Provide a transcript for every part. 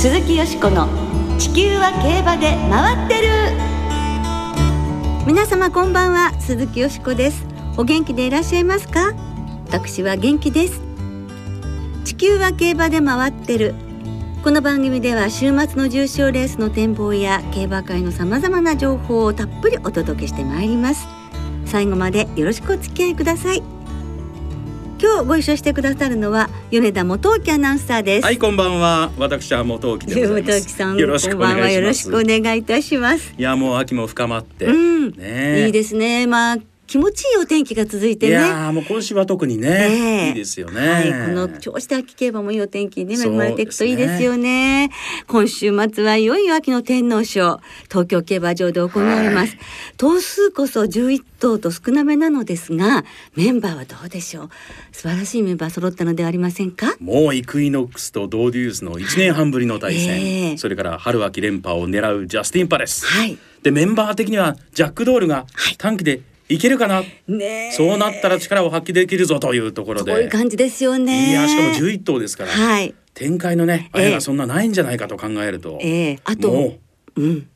鈴木よしこの地球は競馬で回ってる。皆様こんばんは鈴木よしこです。お元気でいらっしゃいますか？私は元気です。地球は競馬で回ってる。この番組では週末の重賞レースの展望や競馬界のさまざまな情報をたっぷりお届けしてまいります。最後までよろしくお付き合いください。今日ご一緒してくださるのは米田元沖アナウンサーです。はいこんばんは。私は元沖でございます。さんよろしくお願いいたします。いやもう秋も深まって、うん、ねいいですね。まあ気持ちいいお天気が続いてね。いやもう今週は特にね、えー、いいですよね。はい、この調子で秋競馬もいいお天気に、ね、恵まれていくといいですよね、ね、今週末はいよいよ秋の天皇賞、東京競馬場で行われます。はい、頭数こそ11頭と少なめなのですが、メンバーはどうでしょう？素晴らしいメンバー揃ったのではありませんか？もうイクイノックスとドーデュースの1年半ぶりの対戦、えー、それから春秋連覇を狙うジャスティンパレス。はい。でメンバー的にはジャックドールが短期でいけるかな、ね、そうなったら力を発揮できるぞというところで。そういう感じですよね。いやしかも11頭ですから、はい、展開のねあれがそんなないんじゃないかと考えると、えー、あとう。ん、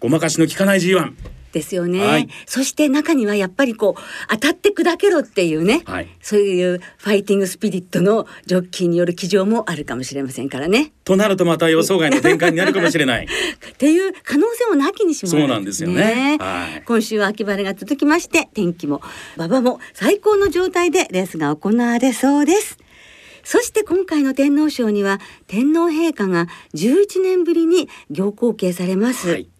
ごまかしの効かない G1 ですよね、はい、そして中にはやっぱりこう当たって砕けろっていうね、はい、そういうファイティングスピリットのジョッキーによる騎乗もあるかもしれませんからね。となるとまた予想外の展開になるかもしれない。っていう可能性もなきにしもそうなんですよね、はい、今週は秋晴れが続きまして天気も馬場も最高の状態でレースが行われそうです。そして今回の天皇賞には天皇陛下が11年ぶりに行幸継されます。はい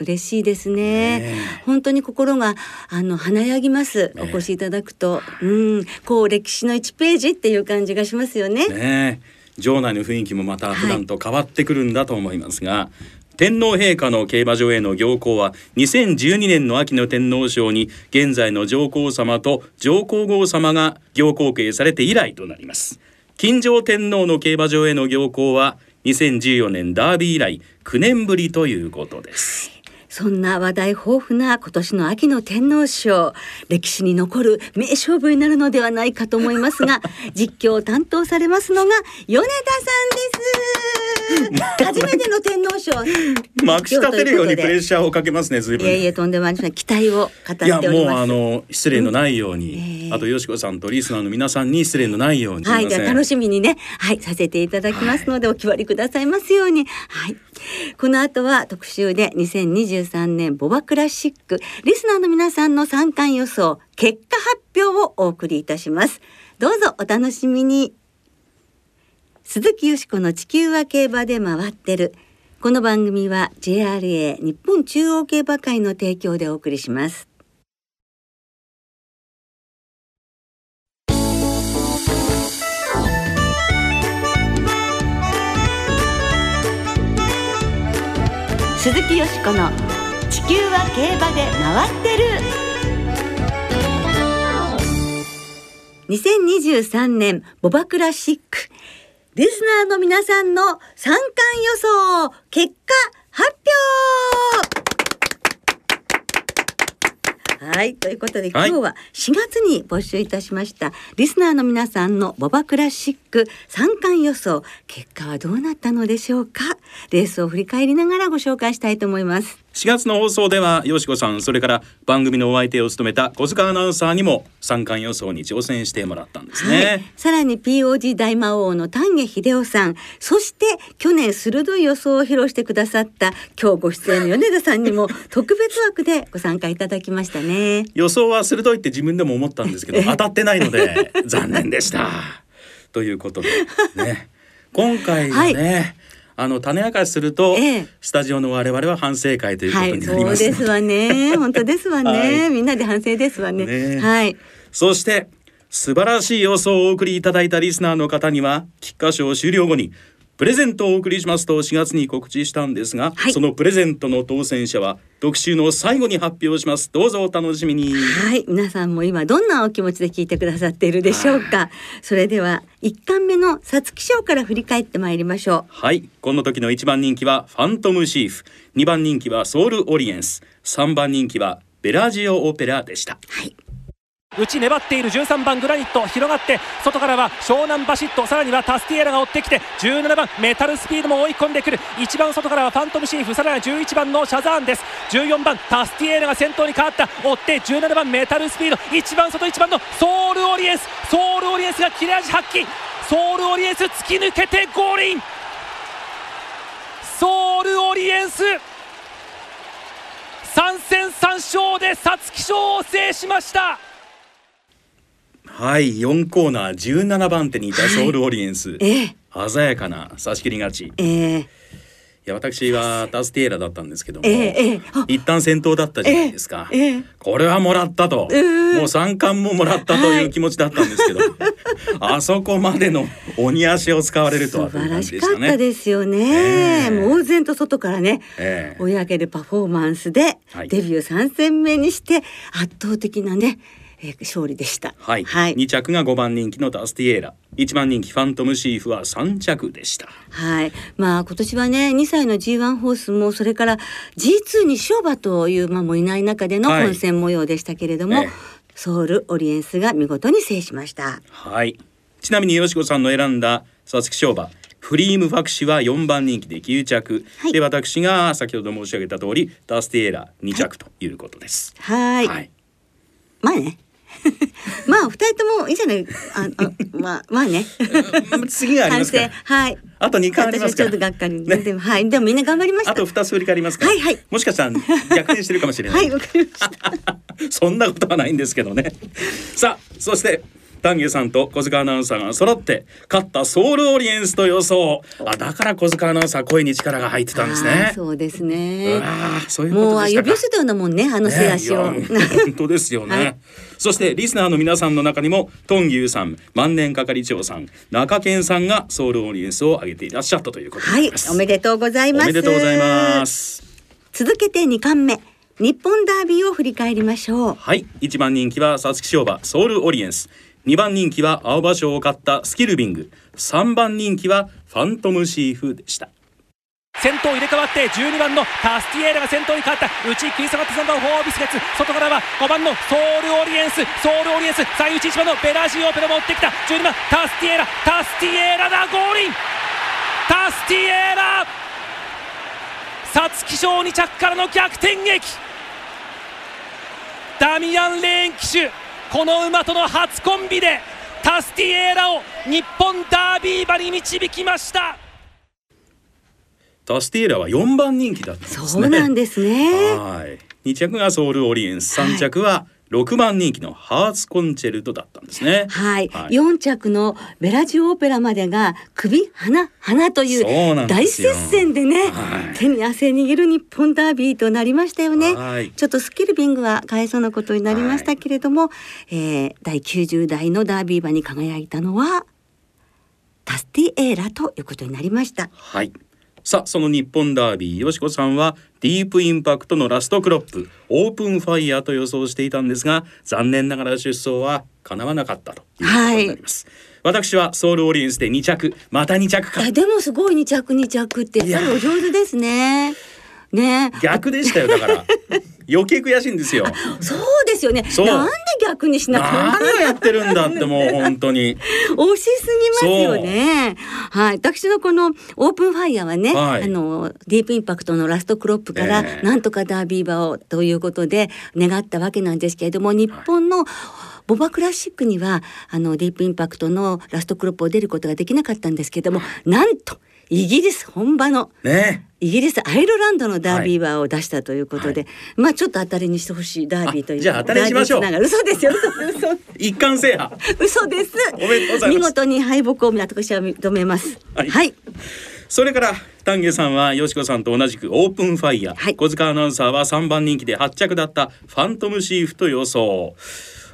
嬉しいですね。ね本当に心があの華やぎます。お越しいただくと、うん、こう歴史の1ページっていう感じがしますよね。ね場内の雰囲気もまた普段と変わってくるんだと思いますが、はい、天皇陛下の競馬場への行幸は2012年の秋の天皇賞に現在の上皇様と上皇后様が行幸継されて以来となります。金城天皇の競馬場への行幸は2014年ダービー以来9年ぶりということです。そんな話題豊富な今年の秋の天皇賞歴史に残る名勝負になるのではないかと思いますが 実況を担当されますのが米田さん初めての天皇賞 まくし立てるようにプレッシャーをかけますね随分。いえいえとんでもありません。期待を語っております。いやもうあの失礼のないように、うんえー、あとよしこさんとリスナーの皆さんに失礼のないようにはいじゃ楽しみにねはいさせていただきますので、はい、お決まりくださいますように。はい。この後は特集で2023年ボバクラシックリスナーの皆さんの参観予想結果発表をお送りいたします。どうぞお楽しみに鈴木よしこの地球は競馬で回ってる。この番組は JRA 日本中央競馬会の提供でお送りします。鈴木よしこの「地球は競馬で回ってる」2023年ボバクラシック。リスナーの皆さんの参観予想結果発表はい。ということで、今日は4月に募集いたしました、リスナーの皆さんのボバクラシック三冠予想、結果はどうなったのでしょうか？レースを振り返りながらご紹介したいと思います。4月の放送ではよしこさんそれから番組のお相手を務めた小塚アナウンサーにも三冠予想に挑戦してもらったんですね、はい、さらに POG 大魔王の丹下秀夫さんそして去年鋭い予想を披露してくださった今日ご出演の米田さんにも特別枠でご参加いただきましたね。予想は鋭いって自分でも思ったんですけど 当たってないので残念でした。ということでね。今回はね、はいあの種明かしすると、ええ、スタジオの我々は反省会ということになります、はい、そうですわね。本当ですわね、はい、みんなで反省ですわね、ね、はい。そして素晴らしい予想をお送りいただいたリスナーの方には菊花賞終了後にプレゼントをお送りしますと4月に告知したんですが、はい、そのプレゼントの当選者は特集の最後に発表します。どうぞお楽しみに。はい。皆さんも今どんなお気持ちで聞いてくださっているでしょうか。それでは1冠目の皐月賞から振り返ってまいりましょう。はい。この時の1番人気はファントムシーフ。2番人気はソウルオリエンス。3番人気はベラジオオペラでした。はい内粘っている13番グラニット広がって外からは湘南バシットさらにはタスティエーラが追ってきて17番メタルスピードも追い込んでくる。一番外からはファントムシーフさらには11番のシャザーンです。14番タスティエーラが先頭に変わった。追って17番メタルスピード。一番外1番のソウルオリエンス。ソウルオリエンスが切れ味発揮。ソウルオリエンス突き抜けてゴールイン。ソウルオリエンス。3戦3勝で皐月賞を制しました。はい4コーナー17番手にいたソウルオリエンス、ええ。鮮やかな差し切り勝ち。いえ。えや私はタスティエラだったんですけども、ええええ。あ。一旦先頭だったじゃないですか、これはもらったと、うんもう三冠ももらったという気持ちだったんですけど、あそこまでの鬼足を使われるとは素晴という感らしかったじでしたね。ですよね。ええ。猛然と外からね、ええ。追い上げるパフォーマンスで、はい。デビュー3戦目にして圧倒的なね、えー勝利でした。はい、はい。2着が5番人気のタスティエーラ。1番人気ファントムシーフは3着でした。はい、まあ今年はね2歳の G1 ホースもそれから G2 にショーバという馬もいない中でのはい。混戦模様でしたけれども、ええ。ソウルオリエンスが見事に制しました。はい。ちなみによしこさんの選んだ皐月賞馬フリームファクシは4番人気で9着、はい。で私が先ほど申し上げた通りタスティエーラ2着ということです。はい。はい。まあね まあ二人ともいいじゃない。ああ まあまあね。うん次がありますから。はい。あと2回ありますから。ちょっとがっかり、ね。でもはい。でもみんな頑張りました。あと2つ振り返りますから、はいはい。もしかしたら逆転してるかもしれない、はいわかりました。そんなことはないんですけどね。さあ、そして。丹下さんと小塚アナウンサーが揃って勝ったソウルオリエンスと予想。あだから小塚アナウンサー声に力が入ってたんですね。そうですね。ういうこもう呼び寄せたようなもんねあの背足を、ね本当ですよね、はい。そしてリスナーの皆さんの中にもトンギさん万年係長さん中堅さんがソウルオリエンスを挙げていらっしゃったということはいおめでとうございます。おめでとうございます。続けて2冠目日本ダービーを振り返りましょう。はい1番人気は皐月賞馬ソウルオリエンス2番人気は青葉賞を勝ったスキルヴィング。3番人気はファントムシーフでした。先頭入れ替わって12番のタスティエーラが先頭に変わった。内食い下がって3番ホウオウビスケッツ外からは5番のソウルオリエンス。ソウルオリエンス。最内1番のベラジオペラも追ってきた。12番タスティエーラタスティエーラだゴールイン。タスティエーラ。皐月賞2着からの逆転劇。ダミアン・レーン騎手。この馬との初コンビでタスティエーラを日本ダービー馬に導きました。タスティエラは4番人気だったんですね。そうなんですね。はい。2着がソウルオリエンス3着は6番人気のハーツコンチェルトだったんですね。はい、はい。4着のベラジオオペラまでが首花花といそう大接戦でね、はい。手に汗握る日本ダービーとなりましたよね。はい。ちょっとスキルビングはかわいそうなことになりましたけれども、えー第90代のダービー馬に輝いたのはタスティエーラということになりました。はいさあその日本ダービーよしこさんはディープインパクトのラストクロップオープンファイヤーと予想していたんですが残念ながら出走は叶わなかったということになります、私はソウルオリエンスで2着また2着か。えでもすごい2着2着ってやっぱりお上手ですねね。逆でしたよだから。余計悔しいんですよ。そうですよね。なんで逆にしなかったやってるんだってもう本当に。惜しすぎますよね。はい、私のこのオープンファイヤーはね、はい。あのディープインパクトのラストクロップから、ええ。なんとかダービー馬をということで願ったわけなんですけれども、日本のボバクラシックにはあのディープインパクトのラストクロップを出ることができなかったんですけれども、なんとイギリス本場のねイギリスアイルランドのダービー馬を出したということで、はまあちょっと当たりにしてほしいダービーというあじゃあ当たりにしましょう。嘘ですよ。嘘嘘 一貫制覇。嘘です。おめでとうございます。見事に敗北を私は認めます。はい。はい。それから丹下さんはよしこさんと同じくオープンファイヤー、はい。小塚アナウンサーは3番人気で8着だったファントムシーフと予想。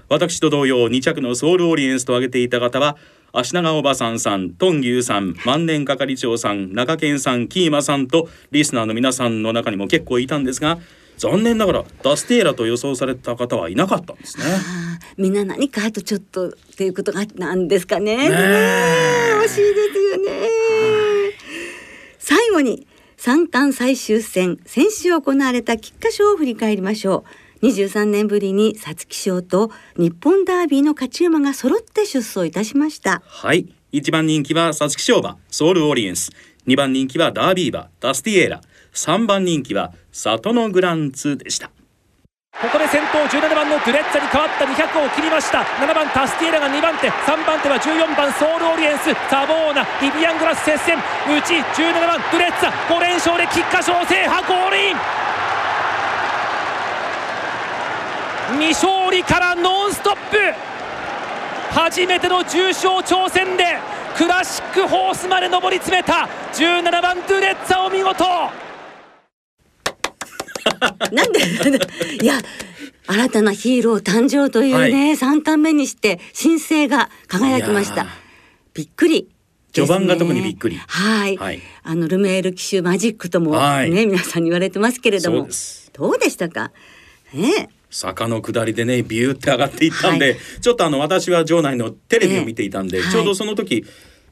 私と同様2着のソウルオリエンスと挙げていた方は足長おばさんさんトンギューさん万年係長さん中堅さんキーマさんとリスナーの皆さんの中にも結構いたんですが残念ながらダステーラと予想された方はいなかったんですね。みんな何かあとちょっとっていうことがなんですかね。ねえ惜しいですよね。最後に三冠最終戦先週行われた菊花賞を振り返りましょう。23年ぶりに皐月賞と日本ダービーの勝ち馬が揃って出走いたしました。はい。1番人気は皐月賞馬ソウルオリエンス。2番人気はダービー馬ダスティエーラ。3番人気は里のグランツでした。ここで先頭17番のドゥレッツァに変わった200を切りました。7番タスティエラが2番手。3番手は14番ソウルオリエンス。サボーナビビアングラス接戦。うち17番ドゥレッツァ。5連勝で菊花賞制覇ゴールイン未勝利からノンストップ。初めての重賞挑戦でクラシックホースまで上り詰めた。17番ドゥレッツァお見事。なんで いや新たなヒーロー誕生というね、三冠目にして新星が輝きました。びっくり。序盤が特にびっくり。はい、はい。あのルメール騎手マジックともね、はい。皆さんに言われてますけれども。どうでしたか？ね坂の下りでねビューって上がっていったんで、はい。ちょっとあの私は場内のテレビを見ていたんで、ええちょうどその時引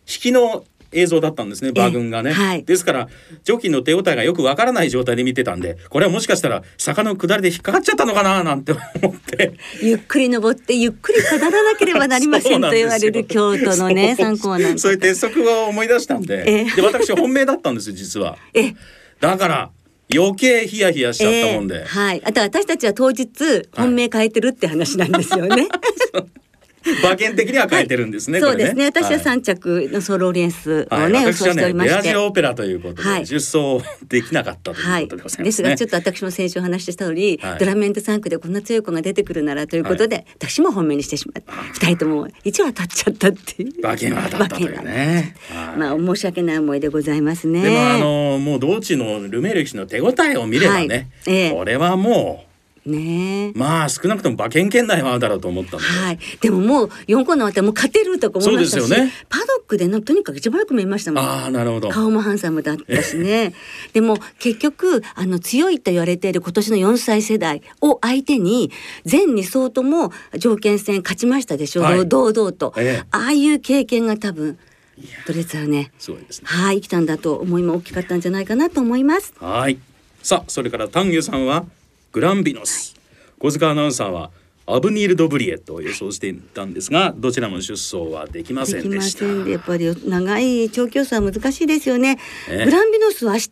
きの映像だったんですね馬群がね、はい。ですからジョッキーの手応えがよくわからない状態で見てたんでこれはもしかしたら坂の下りで引っかかっちゃったのかななんて思って。ゆっくり登ってゆっくり下らなければなりませんと言われる京都のね参考なんそういう鉄則を思い出したんで,、ええ。で私本命だったんですよ実は。え。だから余計ヒヤヒヤしちゃったもんで、ええはい。あと私たちは当日本命変えてるって話なんですよね、馬券的には変えてるんですね、そうこれですね。私ははい。三着のソロオリエンスをはい、ね、予想しておりまして。ベアジオオペラということで、はい。出走できなかったとはいいうことでございまですすね。がちょっと私も先週お話しした通り、はい。ドラメント3区でこんな強い子が出てくるならということで、私も本命にしてしまった。二人とも一応当たっちゃったっていう。馬券は当たったというね。はい。まあ申し訳ない思いでございますね。でもあのもう道中のルメール騎士の手応えを見ればね、はい。ええ。これはもうまあ少なくとも馬券圏内はあるだろうと思ったんで、はい、でももう4個の終わってもう勝てるとか思いましたし、そうですよね。パドックでのとにかく一番よく見えましたもん。ああなるほど。顔もハンサムだったしね。でも結局あの強いと言われている今年の4歳世代を相手に全2走とも条件戦勝ちましたでしょ、はい。堂々と、ええ。ああいう経験が多分ドレッツァーねすごいですね。はい生きたんだと思いも大きかったんじゃないかなと思います。はい。さあそれから丹下さんはグランビノス、小塚アナウンサーはアブニール・ドブリエットを予想していたんですがどちらも出走はできませんでした。ませんでやっぱり長い長距離走は難しいですよね、ええ。グランビノスは明日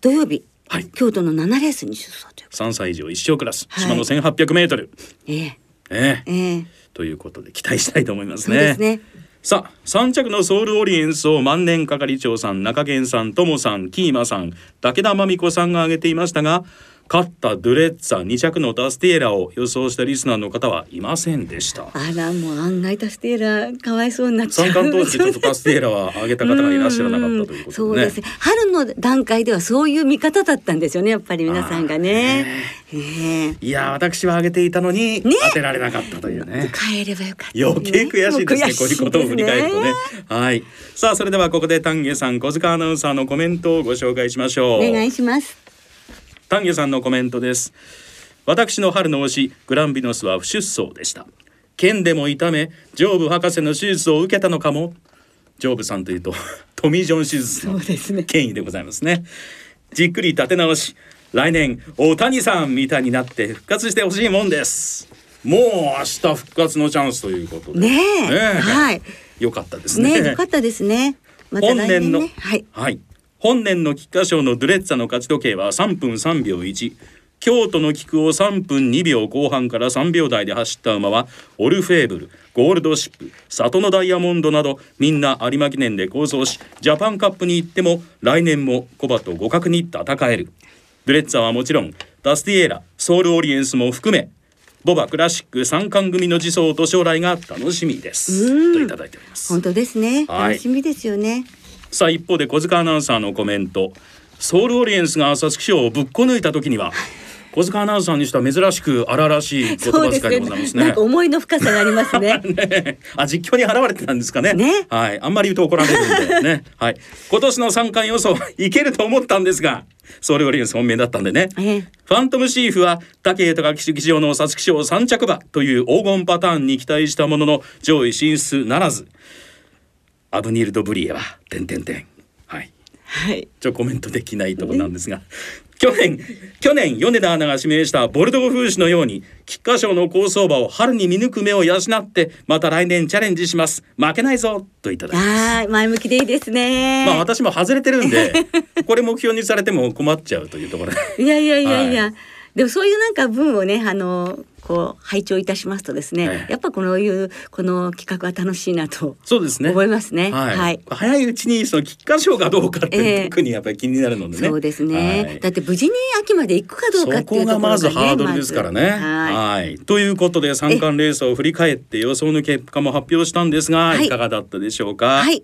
土曜日はい。京都の7レースに出走という3歳以上一生クラス、はい。島の1800メートル、ええ。ええ。ええ。ということで期待したいと思いますそうね。ですねさあ3着のソウルオリエンスを万年係長さん中堅さんともさんキーマさん武田真美子さんが挙げていましたが勝ったドゥレッツァ2着のダスティエラを予想したリスナーの方はいませんでした。あらもう案外タスティエラかわいそうになっちゃう三冠当時ちょっとダスティエラは挙げた方がいらっしゃらなかったということでね。そうですね春の段階ではそういう見方だったんですよねやっぱり皆さんがね。ええいや私は挙げていたのにね当てられなかったというね。帰ればよかった、ね。余計悔しいですね。こういうことを振り返るとね。はい。さあそれではここで丹下さん小塚アナウンサーのコメントをご紹介しましょう。お願いします。丹下さんのコメントです。私の春の推しグランビノスは不出走でした。剣でも痛め上部博士の手術を受けたのかも。上部さんというと トミー・ジョン手術のそうですね。権威でございますね。じっくり立て直し来年大谷さんみたいになって復活してほしいもんです。もう明日復活のチャンスということで。ねえ。はい。よかったですね。ねよかったですね。また来本年の。はい。はい、本年の菊花賞のドゥレッツァの勝ち時計は3分3秒1京都の菊を3分2秒後半から3秒台で走った馬はオルフェーブルゴールドシップ里のダイヤモンドなどみんな有馬記念で構想しジャパンカップに行っても来年もコバと互角に戦える。ドゥレッツァはもちろんダスティエーラソウルオリエンスも含めボバクラシック三冠組の次走と将来が楽しみです。といただいております。本当ですね。はい。楽しみですよね。さあ一方で小塚アナウンサーのコメントソウルオリエンスが皐月賞をぶっこ抜いた時には小塚アナウンサーにしては珍しく荒々しい言葉遣いでございますね。なんか思いの深さがありますね。ねあ実況に払われてたんですかね。ねはい、あんまり言うと怒られるんでね。はい、今年の三冠予想いけると思ったんですが、ソウルオリエンス本命だったんでね。ええファントムシーフは武豊騎手の皐月賞三着馬という黄金パターンに期待したものの上位進出ならず。アブニール・ド・ブリエは点点点。はい。はい。ちょコメントできないところなんですが。去年、去年、米田アナが指名したボルドー風刺のように、菊花賞の好走馬を春に見抜く目を養って、また来年チャレンジします。負けないぞといただきます。前向きでいいですね。まあ私も外れてるんで、これ目標にされても困っちゃうというところで。いやいやいやいや、はでもそういうなんか文をねあのこう拝聴いたしますとですね、はいやっぱこのいうこの企画は楽しいなとそうですね。思いますね。はい。はい早いうちにその菊花賞がどうかって、ええ特にやっぱり気になるのでね。そうですね、はいだって無事に秋まで行くかどうかっていうところが、ね、そこがまずハードルですからね。まずはいはい。ということで三冠レースを振り返って予想の結果も発表したんですが、はいいかがだったでしょうか？はい。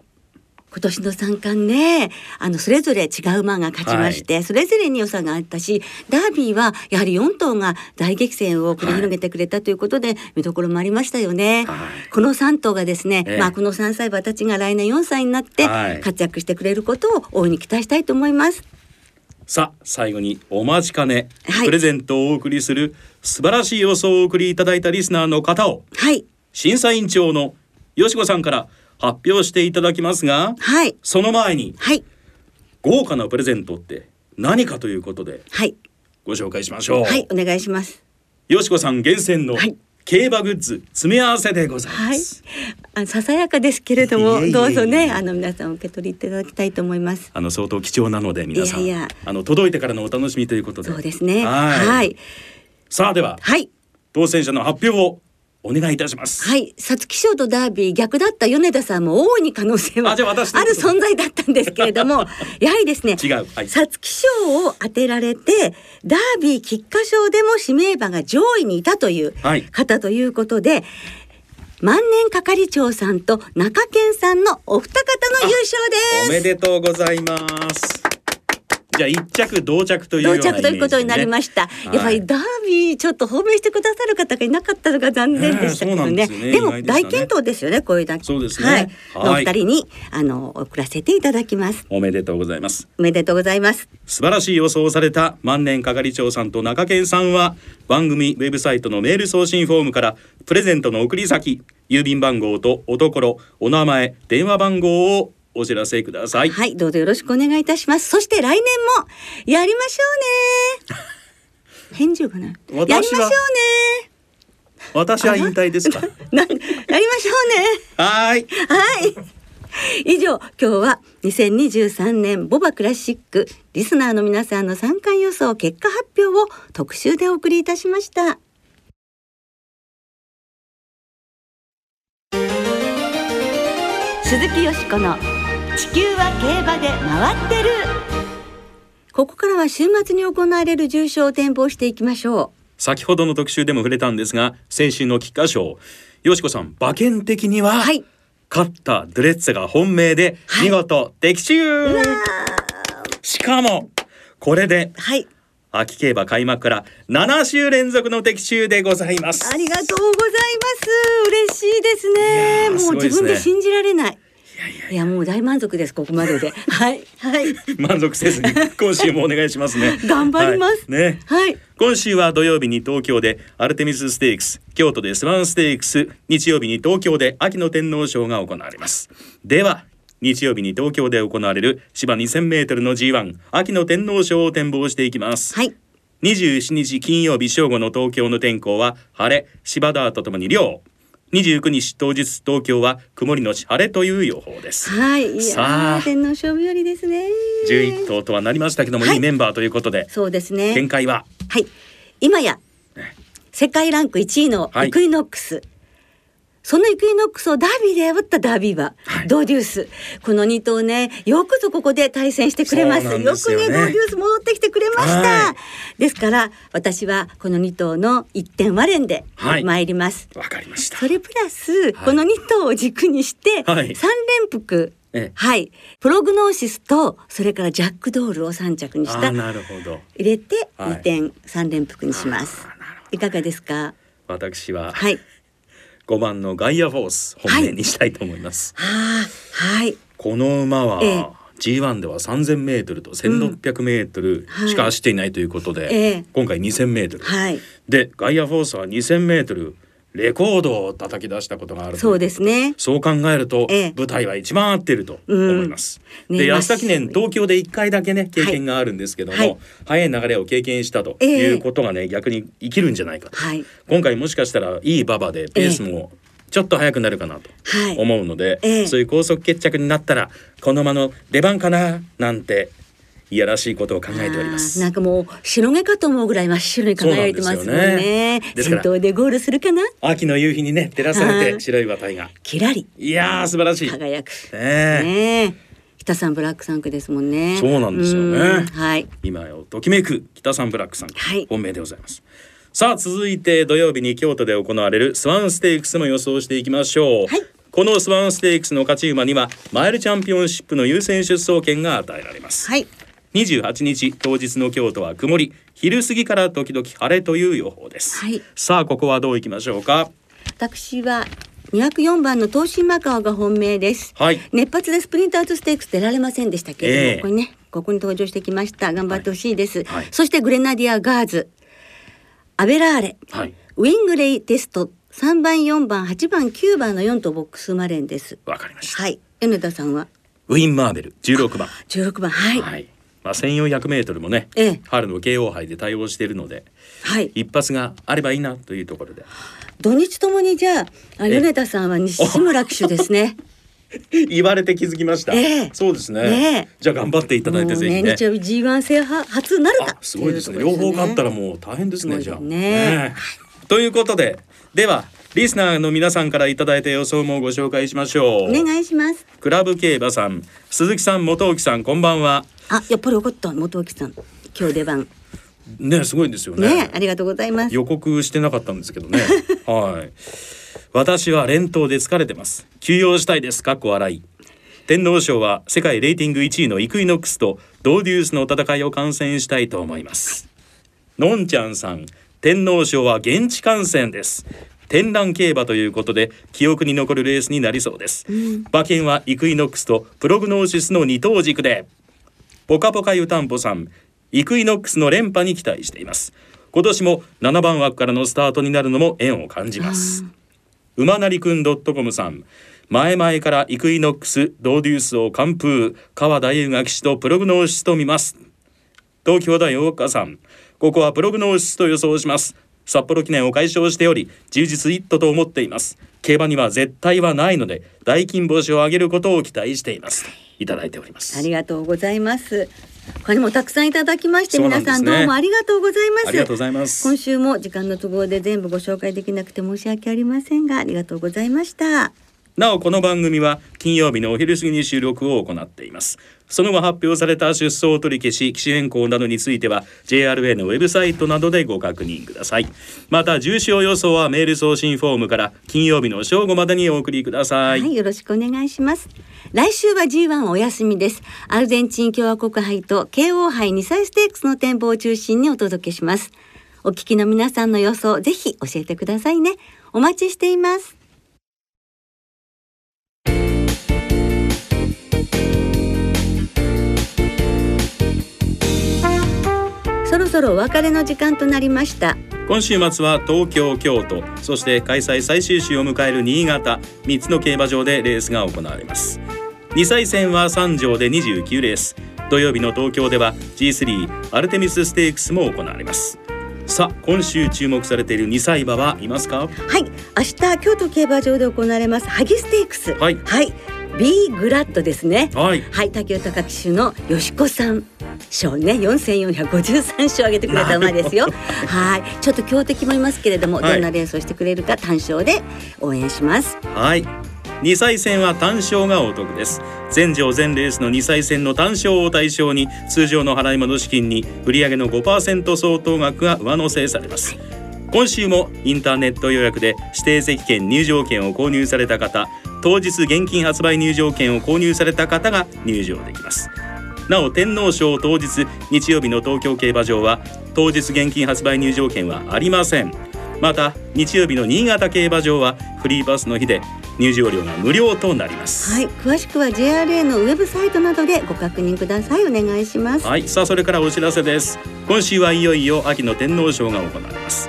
今年の三冠ね、あのそれぞれ違う馬が勝ちまして、それぞれに良さがあったし、ダービーはやはり4頭が大激戦を繰り広げてくれたということで、見どころもありましたよね。はいこの3頭がですね、ええまあこの3歳馬たちが来年4歳になってはい活躍してくれることを大いに期待したいと思います。さあ最後にお待ちかね、はいプレゼントをお送りする素晴らしい予想をお送りいただいたリスナーの方をはい。審査委員長のよしこさんから発表していただきますが、はい。その前にはい。豪華なプレゼントって何かということではい。ご紹介しましょう。はい。お願いします。よしこさん厳選のはい競馬グッズ詰め合わせでございはいます。。あささやかですけれども、どうぞね、あの皆さん受け取りいただきたいと思います。あの相当貴重なので皆さんいやいやあの届いてからのお楽しみということで。そうですね。はいはい。さあでははい。当選者の発表をお願いいたします。はい、皐月賞とダービー逆だった米田さんも大いに可能性はある存在だったんですけれども やはりですね違うはい皐月賞を当てられてダービー菊花賞でも指名馬が上位にいたというはい方ということで、万年係長さんと中堅さんのお二方の優勝です。おめでとうございます。じゃあ一着同着というよう同着ということになりました。はいやっぱりダービーちょっと褒めしてくださる方がいなかったのが残念でしたけどね。ねえそうなんでねでも大健闘ですよね、こういうだけ。そうですねはい。お二人にあの送らせていただきます。おめでとうございます。おめでとうございます。素晴らしい予想をされた万年係長さんと中堅さんは番組ウェブサイトのメール送信フォームからプレゼントの送り先郵便番号とおところお名前電話番号をお知らせください。はい、どうぞよろしくお願いいたします。そして来年もやりましょうね。返事がない。やりましょうね。私は引退ですか？なやりましょうね。はーい。はい。以上、今日は2023年ボバクラシックリスナーの皆さんの参加予想結果発表を特集でお送りいたしました。鈴木よしこの地球は競馬で回ってる。ここからは週末に行われる重賞を展望していきましょ先ほどの特集でも触れたんですが先週の菊花賞よしこさん馬券的には、う。はい。勝ったドゥレッツェが本命ではい見事的中、しかもこれではい。秋競馬開幕から7週連続の的中でございますありがとうございます。嬉しいですね。もうすごいですね自分で信じられない。いやもう大満足ですここまでで。はい。はい。満足せずに今週もお願いしますね。頑張ります。はい。ね。はい。今週は土曜日に東京でアルテミスステークス京都でスワンステークス日曜日に東京で秋の天皇賞が行われます。では日曜日に東京で行われる芝 2000m の G1 秋の天皇賞を展望していきます、はい。27日金曜日正午の東京の天候は晴れ芝ダーとともに涼29日当日東京は曇りのち晴れという予報です。はい。いやさあ。ー天皇勝負よりですね。11頭とはなりましたけども、はいい、い。メンバーということで。そうですね。見解は。はい。今や世界ランク1位のはい。イクイノックス。そのイクイノックスをダービーで破ったダービー馬、はい。ドーデュース。この2頭ねよくぞここで対戦してくれますよ。ね。くねドーデュース戻ってきてくれました、はい。ですから私はこの2頭の一点割れんではい。参ります、わかりました。それプラス、この2頭を軸にして3はい。連複、ええ。はい。プログノーシスとそれからジャックドールを3着にしたなるほど。入れてはい。2点3連複にします、い、かがですか？私ははい5番のガイアフォース本命にしたいと思います、はい。この馬は、ええ。G1 では3000メートルと1600メートルしか走っていないということで、ええ。今回2000メートル、はい。でガイアフォースは2000メートルレコードを叩き出したことがあるそうですね。そう考えると、ええ。舞台は一番合ってると思います。うんねで安田記念まあ東京で一回だけね経験があるんですけども、はい。早い流れを経験したとええ。いうことがね、逆に生きるんじゃないかと。はい。今回もしかしたらいい馬場でペースもちょっと速くなるかなとはい。思うので、ええ。そういう高速決着になったらこの馬の出番かななんていやらしいことを考えております。なん。かもう白毛かと思うぐらい真っ白に輝いてますもんそうなんでねね。でゴールするかな？秋の夕日にね照らされはいて白い馬体が。キラリ。いやー素晴らしい。ね輝く。えねえ。北さんブラックサンクですもんね。そうなんですよね。うんはい。今をときめく北三ブラックさん、はい。本命でございます。さあ続いて土曜日に京都で行われるスワンステークスも予想していきましょう、はい。このスワンステークスの勝ち馬にはマイルチャンピオンシップの優先出走権が与えられます、はい28日当日の京都は曇り昼過ぎから時々晴れという予報です、はい。さあここはどういきましょうか？私は204番のトウシンマカオが本命です。はい。熱発でスプリンターズステークス出られませんでしたけれども、ええ。ここにねここに登場してきました。頑張ってほしいです、はい。そしてグレナディアガーズ。アヴェラーレ。はい。ウィングレイテスト。3番4番8番9番の4頭ボックス馬連です。わかりました、はい。米田さんは？ウィン・マーベル。16番。16番。はい。はいまあ1400メートルもね、ええ。春の慶応杯で対応しているのではい。一発があればいいなというところで。土日ともにじゃあ米田さんは西村騎手ですね。言われて気づきました、ええ。そうですね。じゃあ頑張っていただいてぜひね。ね日曜日 G1 制覇初なるか。あすごいですね。両方勝ったらもう大変ですねじゃあ。ね。え。ということでではリスナーの皆さんからいただいた予想もご紹介しましょう。お願いします。クラブ競馬さん鈴木さん元木さんこんばんはあやっぱりよかった元木さん。今日出番。ねすごいですよね。ねありがとうございます。予告してなかったんですけどね。はい。私は連投で疲れてます。休養したいです。かっこ笑い。天皇賞は世界レーティング1位のイクイノックスとドーデュースの戦いを観戦したいと思います。のんちゃんさん。天皇賞は現地観戦です。天覧競馬ということで記憶に残るレースになりそうです、馬券はイクイノックスとプログノーシスの二等軸でポカポカ湯たんぽさんイクイノックスの連覇に期待しています。今年も7番枠からのスタートになるのも縁を感じます。馬なりくん .com さん前々からイクイノックスドーデュースを完封川田優が騎手とプログノーシスと見ます。東京大大岡さんここはプログノーシスと予想します。札幌記念を解消しており充実一途と思っています。競馬には絶対はないので大金星を上げることを期待していますいただいております。ありがとうございます。他にもたくさんいただきまして、ね。皆さんどうもありがとうございます。ありがとうございます。今週も時間の都合で全部ご紹介できなくて申し訳ありませんがありがとうございましたなおこの番組は金曜日のお昼過ぎに収録を行っています。その後発表された出走取り消し機種変更などについては JRA のウェブサイトなどでご確認ください。また重賞予想はメール送信フォームから金曜日の正午までにお送りくださはい、よろしくお願いします。来週は G1 お休みです。アルゼンチン共和国杯と KO 杯2歳ステークスの展望を中心にお届けします。お聞きの皆さんの予想ぜひ教えてくださいね。お待ちしています。そろお別れの時間となりました。今週末は東京京都そして開催最終週を迎える新潟3つの競馬場でレースが行われます。2歳戦は3場で29レース。土曜日の東京では G3 アルテミスステークスも行われます。さあ今週注目されている2歳馬はいますか？はい、明日京都競馬場で行われますハギステークス。はい。はい、ビーグラッドですね。はい。はい、竹豊騎手のよしこさん。賞ね、四千四百五十三勝上げてくれた馬ですよ。はい、ちょっと強敵もいますけれども、はい。どんなレースをしてくれるか単勝で応援します。はい。2歳戦は単勝がお得です。全場全レースの2歳戦の単勝を対象に通常の払い戻し金に売上の5%相当額が上乗せされます。今週もインターネット予約で指定席券入場券を購入された方当日現金発売入場券を購入された方が入場できますなお天皇賞当日日曜日の東京競馬場は当日現金発売入場券はありませんまた日曜日の新潟競馬場はフリーパスの日で入場料が無料となりますはい、詳しくは JRA のウェブサイトなどでご確認ください。お願いします。はい、さあそれからお知らせです今週はいよいよ秋の天皇賞が行われます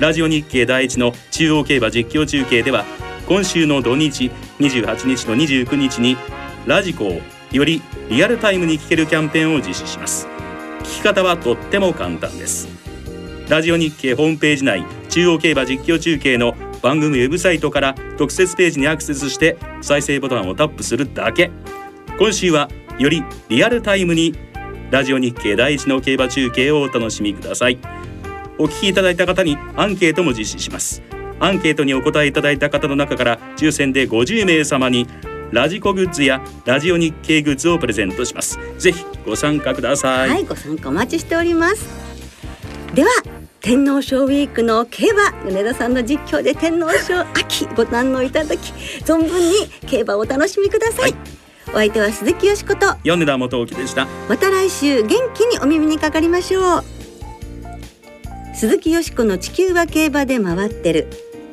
ラジオ日経第一の中央競馬実況中継では今週の土日28日と29日にラジコをよりリアルタイムに聞けるキャンペーンを実施します。聞き方はとっても簡単です。ラジオ日経ホームページ内中央競馬実況中継の番組ウェブサイトから特設ページにアクセスして再生ボタンをタップするだけ。今週はよりリアルタイムにラジオ日経第一の競馬中継をお楽しみください。お聞きいただいた方にアンケートも実施します。アンケートにお答えいただいた方の中から抽選で50名様にラジコグッズやラジオ日経グッズをプレゼントします。ぜひご参加ください、はい、ご参加お待ちしております。では天皇賞ウィークの競馬米田さんの実況で天皇賞秋ご堪能いただき存分に競馬をお楽しみください、はい。お相手は鈴木よしこと米田元樹でした。また来週元気にお耳にかかりましょう。鈴木よしこの地球は競馬で回ってる